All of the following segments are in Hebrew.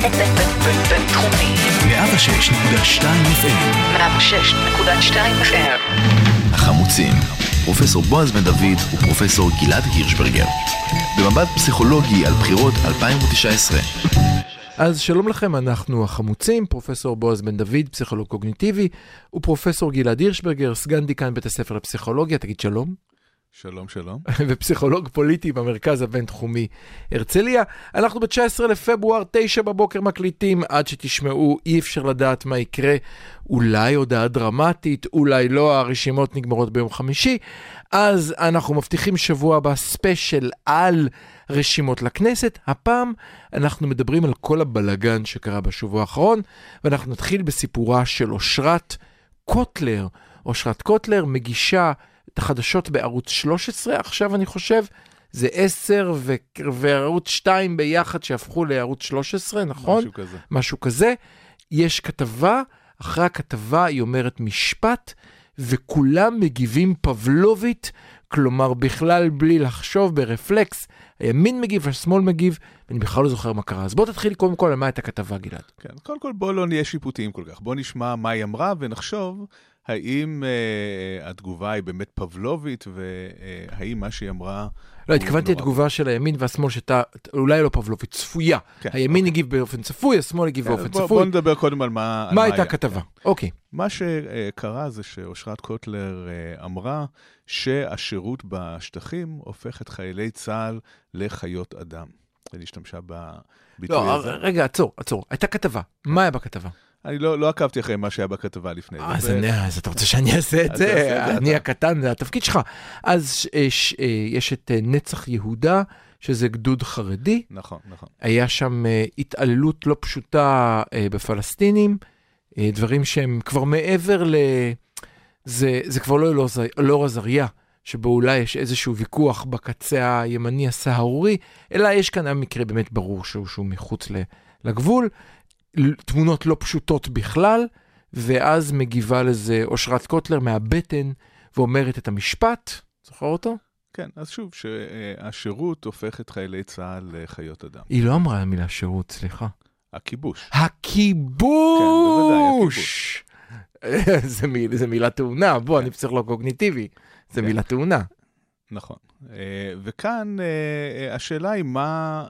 בינתחומי. 106.2 FM 106.2 FM. החמוצים, פרופסור בועז בן דוד ופרופסור גלעד הירשברגר. במבט פסיכולוגי על בחירות 2019. אז שלום לכם, אנחנו החמוצים, פרופסור בועז בן דוד, פסיכולוג קוגניטיבי, ופרופסור גלעד הירשברגר, סגן דיקן בית הספר לפסיכולוגיה, תגיד שלום. שלום, שלום. ופסיכולוג פוליטי במרכז הבינתחומי הרצליה. אנחנו ב-19 לפברואר, 9 בבוקר מקליטים, עד שתשמעו, אי אפשר לדעת מה יקרה. אולי הודעה דרמטית, אולי לא, הרשימות נגמרות ביום חמישי. אז אנחנו מבטיחים שבוע הבא ספיישל על רשימות לכנסת. הפעם אנחנו מדברים על כל הבלגן שקרה בשבוע האחרון, ואנחנו נתחיל בסיפורה של אושרת קוטלר. אושרת קוטלר מגישה את החדשות בערוץ 13 עכשיו אני חושב, זה 10 ו- וערוץ 2 ביחד שהפכו לערוץ 13, נכון? משהו כזה. משהו כזה. יש כתבה, אחרי הכתבה היא אומרת משפט, וכולם מגיבים פבלובית, כלומר בכלל בלי לחשוב ברפלקס, הימין מגיב, השמאל מגיב, ואני בכלל לא זוכר מה קרה. אז בוא תתחיל קודם כל על מה הייתה כתבה, גלעד. כן, קודם כל בוא לא נהיה שיפוטיים כל כך. בוא נשמע מה היא אמרה ונחשוב האם אה, התגובה היא באמת פבלובית, והאם מה שהיא אמרה... לא, התכוונתי. לתגובה של הימין והשמאל שהייתה אולי לא פבלובית, צפויה. כן, הימין הגיב באופן צפוי, השמאל הגיב כן, באופן בוא, צפוי. בוא נדבר קודם על מה... מה הייתה. הכתבה? כן. אוקיי. מה שקרה זה שאושרת קוטלר אה, אמרה שהשירות בשטחים הופך את חיילי צה"ל לחיות אדם. היא השתמשה בביטוי לא, הזה. רגע, עצור, עצור. הייתה כתבה. מה היה בכתבה? אני לא, לא עקבתי אחרי מה שהיה בכתבה לפני אה, אז זה. אני- אז אתה רוצה שאני אעשה את זה? זה אני. הקטן, זה התפקיד שלך. אז ש- אה, ש- אה, יש את אה, נצח יהודה, שזה גדוד חרדי. נכון, נכון. היה שם התעללות לא פשוטה בפלסטינים, דברים שהם כבר מעבר ל... זה, זה כבר לא אלאור עזריה, שבו אולי יש איזשהו ויכוח בקצה הימני הסהרורי, אלא יש כאן מקרה באמת ברור שהוא, שהוא מחוץ ל- לגבול, תמונות לא פשוטות בכלל, ואז מגיבה לזה אושרת קוטלר מהבטן ואומרת את המשפט, זוכר אותו? כן, אז שוב, שהשירות הופך את חיילי צה"ל לחיות אדם. היא לא אמרה המילה שירות, סליחה. הכיבוש. הכיבוש! זה, מיל, זה מילה טעונה, בוא, כן. אני פסיכולוג קוגניטיבי, זה כן. מילה טעונה. נכון. אה, וכאן אה, אה, השאלה היא מה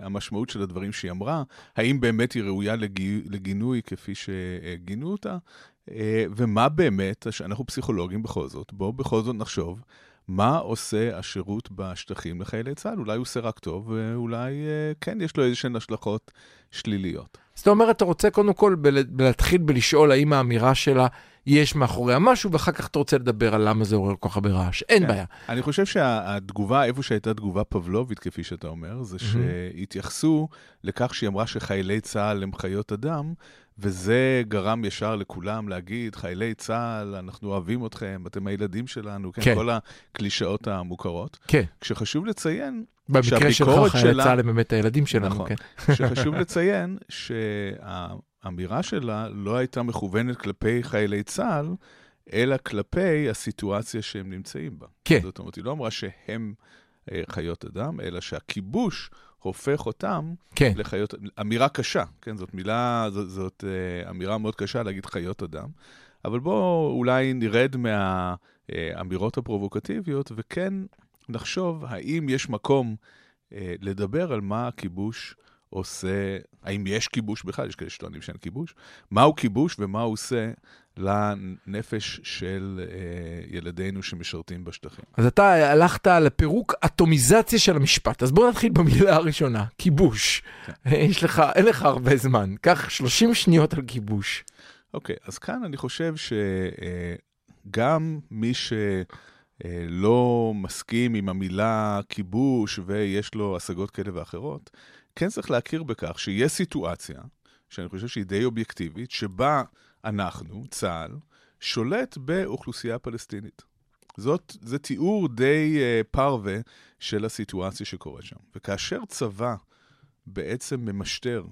המשמעות של הדברים שהיא אמרה, האם באמת היא ראויה לגי- לגינוי כפי שגינו אותה, ומה באמת, אנחנו פסיכולוגים בכל זאת, בואו בכל זאת נחשוב. מה עושה השירות בשטחים לחיילי צה"ל? אולי הוא עושה רק טוב, ואולי כן יש לו איזשהן השלכות שליליות. זאת אומרת, אתה רוצה קודם כל להתחיל בלשאול האם האמירה שלה יש מאחוריה משהו, ואחר כך אתה רוצה לדבר על למה זה עורר כל כך הרבה רעש. אין כן. בעיה. אני חושב שהתגובה, איפה שהייתה תגובה פבלובית, כפי שאתה אומר, זה שהתייחסו לכך שהיא אמרה שחיילי צה"ל הם חיות אדם, וזה גרם ישר לכולם להגיד, חיילי צה"ל, אנחנו אוהבים אתכם, אתם הילדים שלנו, כן, כן. כל הקלישאות המוכרות. כן, כשחשוב לציין, במקרה שלך חיילי צה"ל הם באמת הילדים שלנו, נכון. כן. שחשוב לציין שהאמירה שלה לא הייתה מכוונת כלפי חיילי צה"ל, אלא כלפי הסיטואציה שהם נמצאים בה. כן. זאת אומרת, היא לא אמרה שהם אה, חיות אדם, אלא שהכיבוש הופך אותם כן, לחיות, אמירה קשה, כן? זאת מילה, זאת, זאת אה, אמירה מאוד קשה להגיד חיות אדם. אבל בואו אולי נרד מהאמירות הפרובוקטיביות, וכן נחשוב האם יש מקום אה, לדבר על מה הכיבוש עושה, האם יש כיבוש בכלל, יש כאלה שטוענים שאין כיבוש, מהו כיבוש ומה הוא עושה לנפש של אה, ילדינו שמשרתים בשטחים. אז אתה הלכת לפירוק אטומיזציה של המשפט. אז בוא נתחיל במילה הראשונה, כיבוש. יש לך, אין לך הרבה זמן. קח 30 שניות על כיבוש. אוקיי, אז כאן אני חושב שגם מי שלא מסכים עם המילה כיבוש ויש לו השגות כאלה ואחרות, כן צריך להכיר בכך שיש סיטואציה, שאני חושב שהיא די אובייקטיבית, שבה אנחנו, צה"ל, שולט באוכלוסייה פלסטינית. זאת, זה תיאור די uh, פרווה של הסיטואציה שקורית שם. וכאשר צבא בעצם ממשטר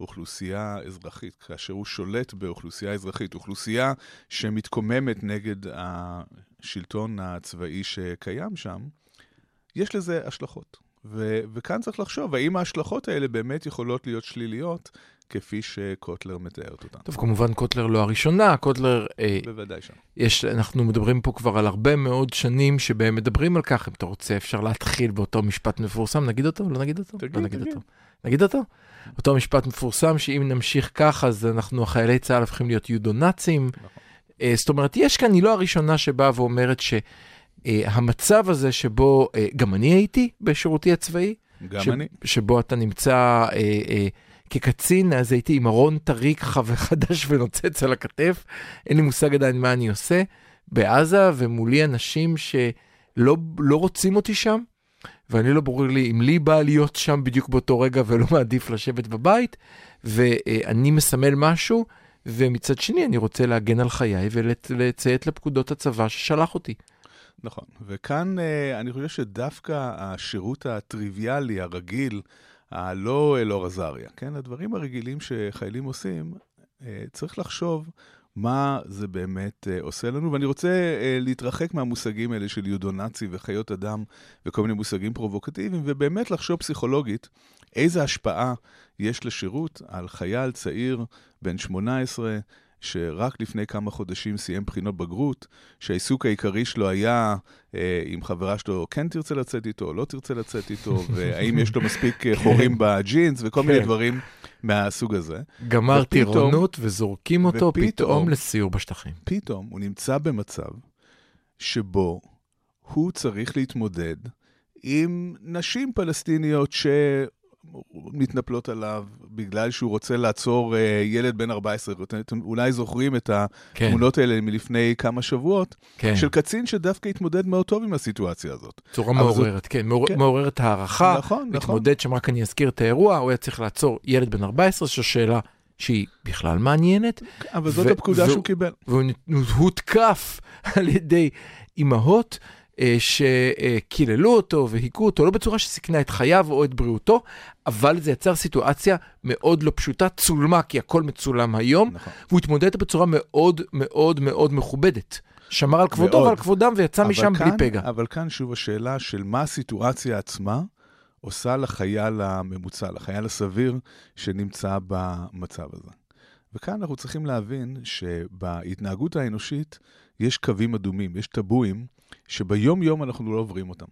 אוכלוסייה אזרחית, כאשר הוא שולט באוכלוסייה אזרחית, אוכלוסייה שמתקוממת נגד השלטון הצבאי שקיים שם, יש לזה השלכות. ו- וכאן צריך לחשוב, האם ההשלכות האלה באמת יכולות להיות שליליות, כפי שקוטלר מתארת אותן. טוב, כמובן קוטלר לא הראשונה, קוטלר, אה, בוודאי שם. יש, אנחנו מדברים פה כבר על הרבה מאוד שנים שבהם מדברים על כך, אם אתה רוצה אפשר להתחיל באותו משפט מפורסם, נגיד אותו? לא נגיד אותו? תגיד, לא נגיד תגיד. אותו. נגיד אותו? אותו משפט מפורסם שאם נמשיך ככה אז אנחנו, החיילי צה"ל הופכים להיות יודו-נאצים. נכון. אה, זאת אומרת, יש כאן, היא לא הראשונה שבאה ואומרת שהמצב הזה שבו, אה, גם אני הייתי בשירותי הצבאי, גם ש- אני. שבו אתה נמצא אה, אה, כקצין, אז הייתי עם ארון טרי ככה וחדש ונוצץ על הכתף, אין לי מושג עדיין מה אני עושה, בעזה, ומולי אנשים שלא לא רוצים אותי שם, ואני לא ברור לי אם לי בא להיות שם בדיוק באותו רגע ולא מעדיף לשבת בבית, ואני מסמל משהו, ומצד שני אני רוצה להגן על חיי ולציית לפקודות הצבא ששלח אותי. נכון, וכאן אה, אני חושב שדווקא השירות הטריוויאלי, הרגיל, הלא אלאור עזריה, כן? הדברים הרגילים שחיילים עושים, אה, צריך לחשוב מה זה באמת אה, עושה לנו, ואני רוצה להתרחק מהמושגים האלה של יודו-נאצי וחיות אדם וכל מיני מושגים פרובוקטיביים, ובאמת לחשוב פסיכולוגית איזה השפעה יש לשירות על חייל צעיר בן 18, שרק לפני כמה חודשים סיים בחינות בגרות, שהעיסוק העיקרי שלו היה אה, אם חברה שלו כן תרצה לצאת איתו או לא תרצה לצאת איתו, והאם יש לו מספיק אה, חורים בג'ינס וכל מיני כן. דברים מהסוג הזה. גמר ופתאום- טירונות וזורקים אותו ופתאום- פתאום לסיור בשטחים. פתאום הוא נמצא במצב שבו הוא צריך להתמודד עם נשים פלסטיניות שמתנפלות עליו בגלל שהוא רוצה לעצור אה, ילד בן 14. אתם אולי זוכרים את כן, התמונות האלה מלפני כמה שבועות, כן. של קצין שדווקא התמודד מאוד טוב עם הסיטואציה הזאת. צורה אבל זאת- מעוררת, כן, מעור... כן. מעוררת הערכה. נכון, נכון. מתמודד שם, רק אני אזכיר את האירוע, הוא היה צריך לעצור ילד בן 14, זו שאלה שהיא בכלל מעניינת, אבל זאת ו- הפקודה והוא- שהוא קיבל. והוא הותקף על ידי אימהות שקיללו אותו והיכו אותו, לא בצורה שסיכנה את חייו או את בריאותו, אבל זה יצר סיטואציה מאוד לא פשוטה, צולמה, כי הכל מצולם היום, נכון. והוא התמודד בצורה מאוד מאוד מאוד מכובדת. שמר על כבודו. ועל כבודם ויצא משם בלי כאן- פגע. אבל כאן שוב השאלה של מה הסיטואציה עצמה עושה לחייל הממוצע, לחייל הסביר שנמצא במצב הזה. וכאן אנחנו צריכים להבין שבהתנהגות האנושית יש קווים אדומים, יש טבואים, שביום-יום אנחנו לא עוברים אותם.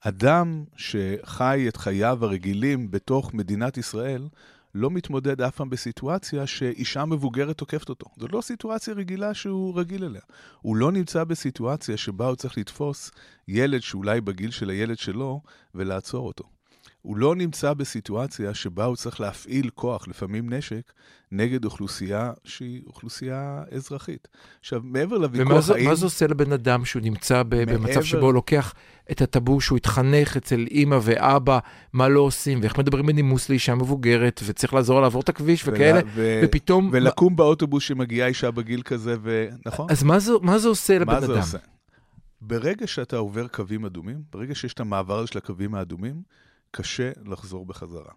אדם שחי את חייו הרגילים בתוך מדינת ישראל, לא מתמודד אף פעם בסיטואציה שאישה מבוגרת תוקפת אותו. זו לא סיטואציה רגילה שהוא רגיל אליה. הוא לא נמצא בסיטואציה שבה הוא צריך לתפוס ילד שאולי בגיל של הילד שלו ולעצור אותו. הוא לא נמצא בסיטואציה שבה הוא צריך להפעיל כוח, לפעמים נשק, נגד אוכלוסייה שהיא אוכלוסייה אזרחית. עכשיו, מעבר ומה לוויכוח זה, האם... מה זה עושה לבן אדם שהוא נמצא ב- מעבר- במצב שבו הוא לוקח את הטאבו שהוא התחנך אצל אימא ואבא, מה לא עושים, ואיך מדברים בנימוס לאישה מבוגרת, וצריך לעזור לה לעבור את הכביש וכאלה, ו... ופתאום... ולקום באוטובוס שמגיעה אישה בגיל כזה, ו... נכון? אז מה זה, מה זה עושה לבן מה אדם? זה עושה? ברגע שאתה עובר קווים אדומים, ברגע שיש את המעבר של הקווים האדומים, קשה לחזור בחזרה.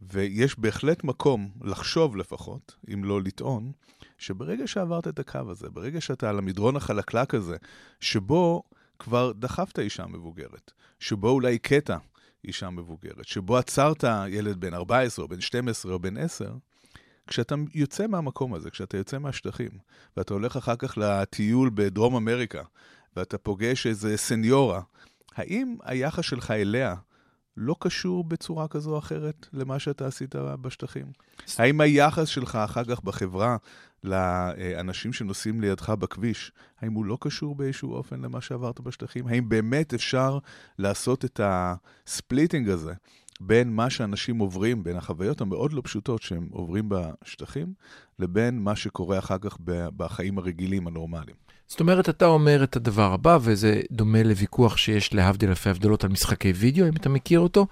ויש בהחלט מקום לחשוב לפחות, אם לא לטעון, שברגע שעברת את הקו הזה, ברגע שאתה על המדרון החלקלק הזה, שבו כבר דחפת אישה מבוגרת, שבו אולי הכית אישה מבוגרת, שבו עצרת ילד בן 14 או בן 12 או בן 10, כשאתה יוצא מהמקום הזה, כשאתה יוצא מהשטחים, ואתה הולך אחר כך לטיול בדרום אמריקה, ואתה פוגש איזה סניורה, האם היחס שלך אליה לא קשור בצורה כזו או אחרת למה שאתה עשית בשטחים? האם היחס שלך אחר כך בחברה לאנשים שנוסעים לידך בכביש, האם הוא לא קשור באיזשהו אופן למה שעברת בשטחים? האם באמת אפשר לעשות את הספליטינג הזה בין מה שאנשים עוברים, בין החוויות המאוד לא פשוטות שהם עוברים בשטחים, לבין מה שקורה אחר כך בחיים הרגילים, הנורמליים? זאת אומרת, אתה אומר את הדבר הבא, וזה דומה לוויכוח שיש להבדיל אלפי הבדלות על משחקי וידאו, אם אתה מכיר אותו,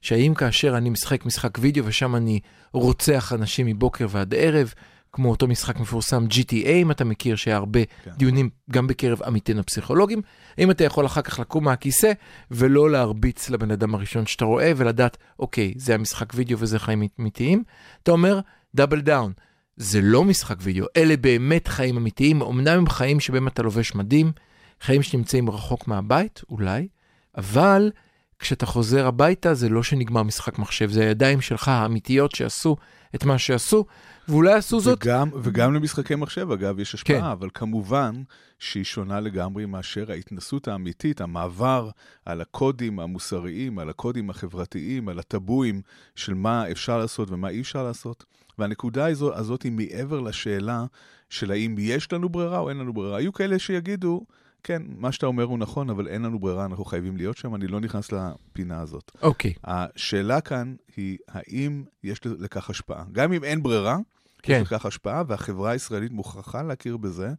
שהאם כאשר אני משחק משחק וידאו ושם אני רוצח אנשים מבוקר ועד ערב, כמו אותו משחק מפורסם GTA, אם אתה מכיר שהיה הרבה כן. דיונים גם בקרב עמיתינו הפסיכולוגים, האם אתה יכול אחר כך לקום מהכיסא ולא להרביץ לבן אדם הראשון שאתה רואה ולדעת, אוקיי, זה המשחק וידאו וזה חיים אמיתיים? אתה אומר, double down. זה לא משחק וידאו, אלה באמת חיים אמיתיים, אמנם הם חיים שבהם אתה לובש מדים, חיים שנמצאים רחוק מהבית, אולי, אבל כשאתה חוזר הביתה זה לא שנגמר משחק מחשב, זה הידיים שלך האמיתיות שעשו את מה שעשו, ואולי עשו זאת... וגם, וגם למשחקי מחשב, אגב, יש השפעה, כן. אבל כמובן שהיא שונה לגמרי מאשר ההתנסות האמיתית, המעבר על הקודים המוסריים, על הקודים החברתיים, על הטבואים של מה אפשר לעשות ומה אי אפשר לעשות. והנקודה הזו, הזאת היא מעבר לשאלה של האם יש לנו ברירה או אין לנו ברירה. היו כאלה שיגידו, כן, מה שאתה אומר הוא נכון, אבל אין לנו ברירה, אנחנו חייבים להיות שם, אני לא נכנס לפינה הזאת. אוקיי, השאלה כאן היא, האם יש לכך השפעה? גם אם אין ברירה, כן. יש לכך השפעה, והחברה הישראלית מוכרחה להכיר בזה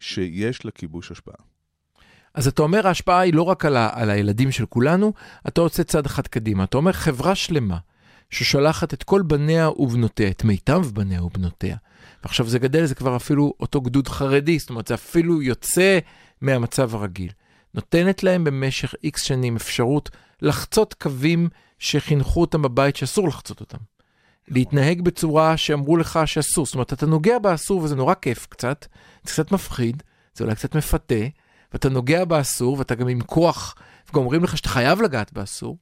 שיש לכיבוש השפעה. אז אתה אומר ההשפעה היא לא רק על, ה, על הילדים של כולנו, אתה רוצה צעד אחד קדימה. אתה אומר חברה שלמה ששולחת את כל בניה ובנותיה, את מיטב בניה ובנותיה. ועכשיו זה גדל, זה כבר אפילו אותו גדוד חרדי, זאת אומרת, זה אפילו יוצא מהמצב הרגיל. נותנת להם במשך איקס שנים אפשרות לחצות קווים שחינכו אותם בבית שאסור לחצות אותם. להתנהג בצורה שאמרו לך שאסור. זאת אומרת, אתה נוגע באסור וזה נורא כיף קצת, זה קצת מפחיד, זה אולי קצת מפתה, ואתה נוגע באסור ואתה גם עם כוח, וגם אומרים לך שאתה חייב לגעת באסור,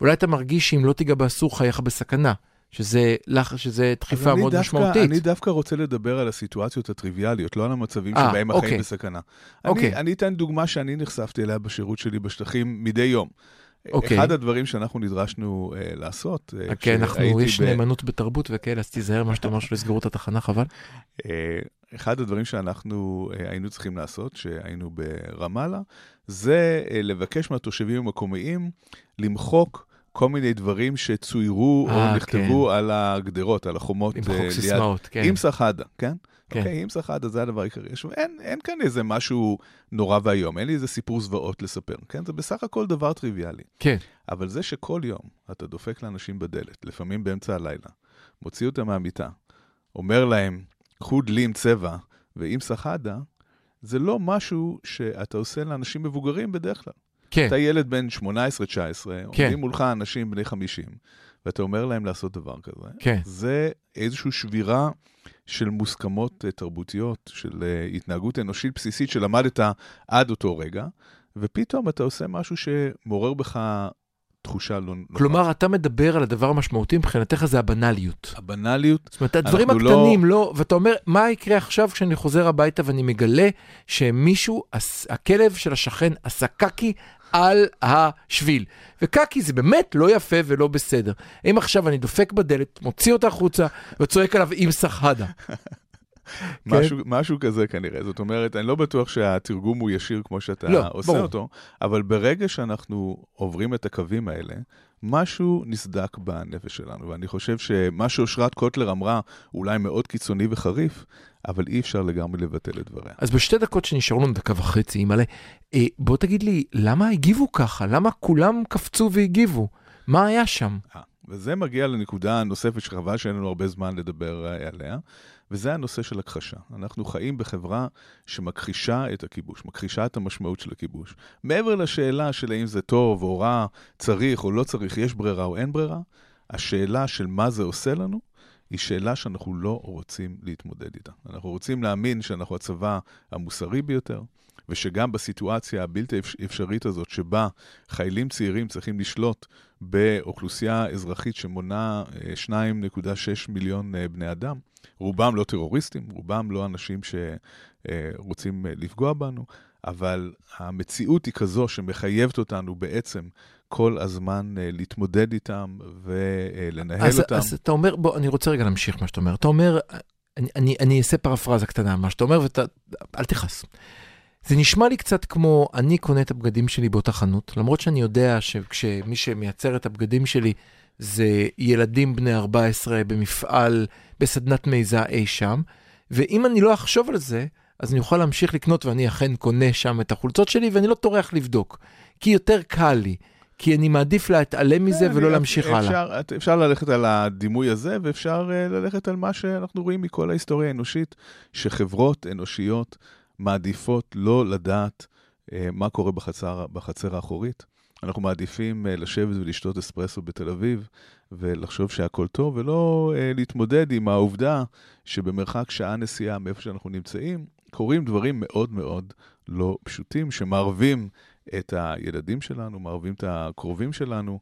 ואולי אתה מרגיש שאם לא תיגע באסור חייך בסכנה, שזה, לך, שזה דחיפה מאוד דווקא, משמעותית. אני דווקא רוצה לדבר על הסיטואציות הטריוויאליות, לא על המצבים אה, שבהם אוקיי. החיים בסכנה. אוקיי. אני, אני אתן דוגמה שאני נחשפתי אליה בשירות שלי בשטחים מדי יום. אוקיי. אחד הדברים שאנחנו נדרשנו uh, לעשות, uh, כן, אנחנו, יש ב- נאמנות בתרבות וכאלה, אז תיזהר מה שאתה אומר שלא יסגרו את התחנה, חבל. אה, אחד הדברים שאנחנו אה, היינו צריכים לעשות, שהיינו ברמאללה, זה אה, לבקש מהתושבים המקומיים למחוק כל מיני דברים שצוירו אה, או נכתבו על הגדרות, על החומות למחוק אה, ליד. סיסמאות, כן. אימסה חדה, כן? כן. אוקיי, אימסה חדה זה הדבר העיקרי. עכשיו, אין, אין כאן איזה משהו נורא ואיום, אין לי איזה סיפור זוועות לספר, כן? זה בסך הכל דבר טריוויאלי. כן, אבל זה שכל יום אתה דופק לאנשים בדלת, לפעמים באמצע הלילה, מוציא אותם מהמיטה, אומר להם, קחו דלי עם צבע ועם סחדה, זה לא משהו שאתה עושה לאנשים מבוגרים בדרך כלל. כן, אתה ילד בן 18-19, עומדים מולך אנשים בני 50, ואתה אומר להם לעשות דבר כזה. כן. זה איזושהי שבירה של מוסכמות אה, תרבותיות, של אה, התנהגות אנושית בסיסית שלמדת עד אותו רגע, ופתאום אתה עושה משהו שמעורר בך תחושה לא. כלומר, אתה מדבר על הדבר המשמעותי מבחינתך זה הבנאליות. הבנאליות, זאת אומרת, הדברים אנחנו הקטנים, לא... ואתה אומר, מה יקרה עכשיו כשאני חוזר הביתה ואני מגלה שמישהו, הכלב של השכן עשה קקי על השביל. וקקי זה באמת לא יפה ולא בסדר. אם עכשיו אני דופק בדלת, מוציא אותה החוצה וצועק עליו עם סחדה. משהו, משהו כזה כנראה. זאת אומרת, אני לא בטוח שהתרגום הוא ישיר כמו שאתה לא, עושה ברור. אותו, אבל ברגע שאנחנו עוברים את הקווים האלה, משהו נסדק בנפש שלנו. ואני חושב שמה שאושרת קוטלר אמרה, אולי מאוד קיצוני וחריף, אבל אי אפשר לגמרי לבטל את דבריה. אז בשתי דקות שנשארו לנו דקה וחצי, אימא'לה, אה, בוא תגיד לי, למה הגיבו ככה? למה כולם קפצו והגיבו? מה היה שם? אה, וזה מגיע לנקודה נוספת שחבל שאין לנו הרבה זמן לדבר אה, עליה, וזה הנושא של הכחשה. אנחנו חיים בחברה שמכחישה את הכיבוש, מכחישה את המשמעות של הכיבוש. מעבר לשאלה של האם זה טוב או רע, צריך או לא צריך, יש ברירה או אין ברירה, השאלה של מה זה עושה לנו, היא שאלה שאנחנו לא רוצים להתמודד איתה. אנחנו רוצים להאמין שאנחנו הצבא המוסרי ביותר, ושגם בסיטואציה הבלתי אפ- אפשרית הזאת, שבה חיילים צעירים צריכים לשלוט באוכלוסייה אזרחית שמונה אה, 2.6 מיליון אה, בני אדם, רובם לא טרוריסטים, רובם לא אנשים שרוצים לפגוע בנו, אבל המציאות היא כזו שמחייבת אותנו בעצם כל הזמן אה, להתמודד איתם ולנהל אז, אותם. אז אתה אומר, בוא, אני רוצה רגע להמשיך מה שאתה אומר. אתה אומר, אני, אני, אני אעשה פרפרזה קטנה מה שאתה אומר, ואתה, אל תכעס. זה נשמע לי קצת כמו, אני קונה את הבגדים שלי באותה חנות, למרות שאני יודע שכשמי שמייצר את הבגדים שלי זה ילדים בני 14 במפעל, בסדנת מיזה אי שם, ואם אני לא אחשוב על זה, אז אני אוכל להמשיך לקנות ואני אכן קונה שם את החולצות שלי ואני לא טורח לבדוק, כי יותר קל לי. כי אני מעדיף להתעלם מזה ולא להמשיך הלאה. אפשר, אפשר ללכת על הדימוי הזה, ואפשר uh, ללכת על מה שאנחנו רואים מכל ההיסטוריה האנושית, שחברות אנושיות מעדיפות לא לדעת uh, מה קורה בחצר, בחצר האחורית. אנחנו מעדיפים uh, לשבת ולשתות אספרסו בתל אביב, ולחשוב שהכל טוב, ולא להתמודד עם העובדה שבמרחק שעה נסיעה מאיפה שאנחנו נמצאים, קורים דברים מאוד מאוד לא פשוטים, שמערבים את הילדים שלנו, מערבים את הקרובים שלנו.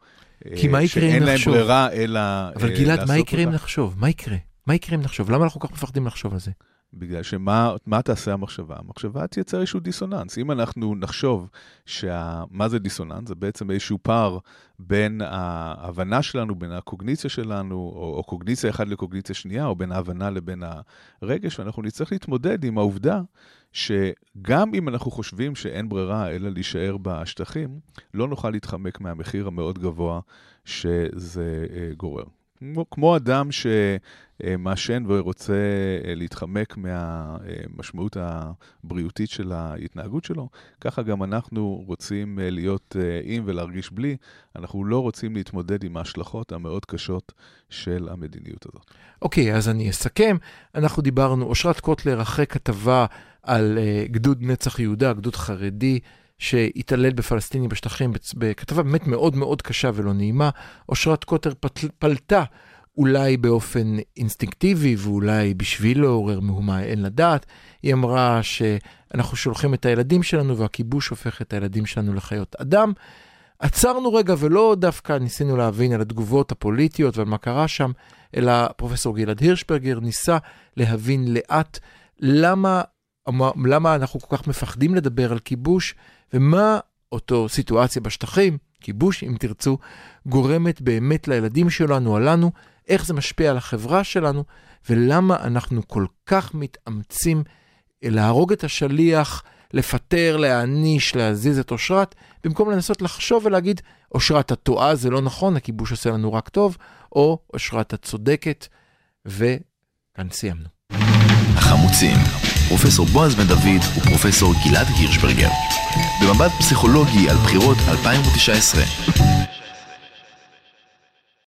כי מה יקרה אם נחשוב? שאין להם ברירה אלא אבל אה, גלעד, לעשות מה יקרה אם אותה. נחשוב? מה יקרה? מה יקרה אם נחשוב? למה אנחנו כל כך מפחדים לחשוב על זה? בגלל שמה מה תעשה המחשבה? המחשבה תייצר איזשהו דיסוננס. אם אנחנו נחשוב שמה זה דיסוננס? זה בעצם איזשהו פער בין ההבנה שלנו, בין הקוגניציה שלנו, או, או קוגניציה אחת לקוגניציה שנייה, או בין ההבנה לבין הרגש, ואנחנו נצטרך להתמודד עם העובדה שגם אם אנחנו חושבים שאין ברירה אלא להישאר בשטחים, לא נוכל להתחמק מהמחיר המאוד גבוה שזה אה, גורר. כמו, כמו אדם שמעשן ורוצה אה, להתחמק מהמשמעות הבריאותית של ההתנהגות שלו, ככה גם אנחנו רוצים אה, להיות אה, עם ולהרגיש בלי. אנחנו לא רוצים להתמודד עם ההשלכות המאוד קשות של המדיניות הזאת. אוקיי, אז אני אסכם. אנחנו דיברנו, אושרת קוטלר, אחרי כתבה על גדוד נצח יהודה, גדוד חרדי, שהתעלל בפלסטינים בשטחים, בכתבה באמת מאוד מאוד קשה ולא נעימה. אושרת קוטלר פתל, פלטה, אולי באופן אינסטינקטיבי ואולי בשביל לעורר מהומה, אין לדעת. היא אמרה שאנחנו שולחים את הילדים שלנו והכיבוש הופך את הילדים שלנו לחיות אדם. עצרנו רגע ולא דווקא ניסינו להבין על התגובות הפוליטיות ועל מה קרה שם, אלא פרופסור גלעד הירשברגר ניסה להבין לאט למה, למה אנחנו כל כך מפחדים לדבר על כיבוש, ומה אותו סיטואציה בשטחים, כיבוש אם תרצו, גורמת באמת לילדים שלנו, עלינו, איך זה משפיע על החברה שלנו, ולמה אנחנו כל כך מתאמצים להרוג את השליח, לפטר, להעניש, להזיז את אושרת, במקום לנסות לחשוב ולהגיד, אושרת, את טועה, זה לא נכון, הכיבוש עושה לנו רק טוב, או אושרת, את צודקת, וכאן סיימנו. החמוצים, פרופסור בועז בן דוד ופרופסור גלעד הירשברגר. במבט פסיכולוגי על בחירות 2019.